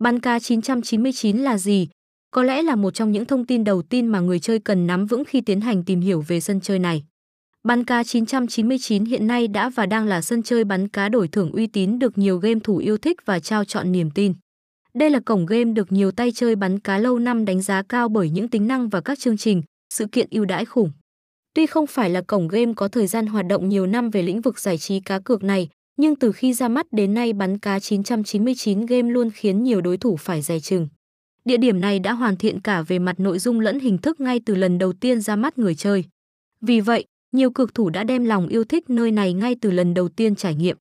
Bắn cá 999 là gì? Có lẽ là một trong những thông tin đầu tiên mà người chơi cần nắm vững khi tiến hành tìm hiểu về sân chơi này. Bắn cá 999 hiện nay đã và đang là sân chơi bắn cá đổi thưởng uy tín được nhiều game thủ yêu thích và trao chọn niềm tin. Đây là cổng game được nhiều tay chơi bắn cá lâu năm đánh giá cao bởi những tính năng và các chương trình, sự kiện ưu đãi khủng. Tuy không phải là cổng game có thời gian hoạt động nhiều năm về lĩnh vực giải trí cá cược này, nhưng từ khi ra mắt đến nay bắn cá 999 game luôn khiến nhiều đối thủ phải dè chừng. Địa điểm này đã hoàn thiện cả về mặt nội dung lẫn hình thức ngay từ lần đầu tiên ra mắt người chơi. Vì vậy, nhiều cực thủ đã đem lòng yêu thích nơi này ngay từ lần đầu tiên trải nghiệm.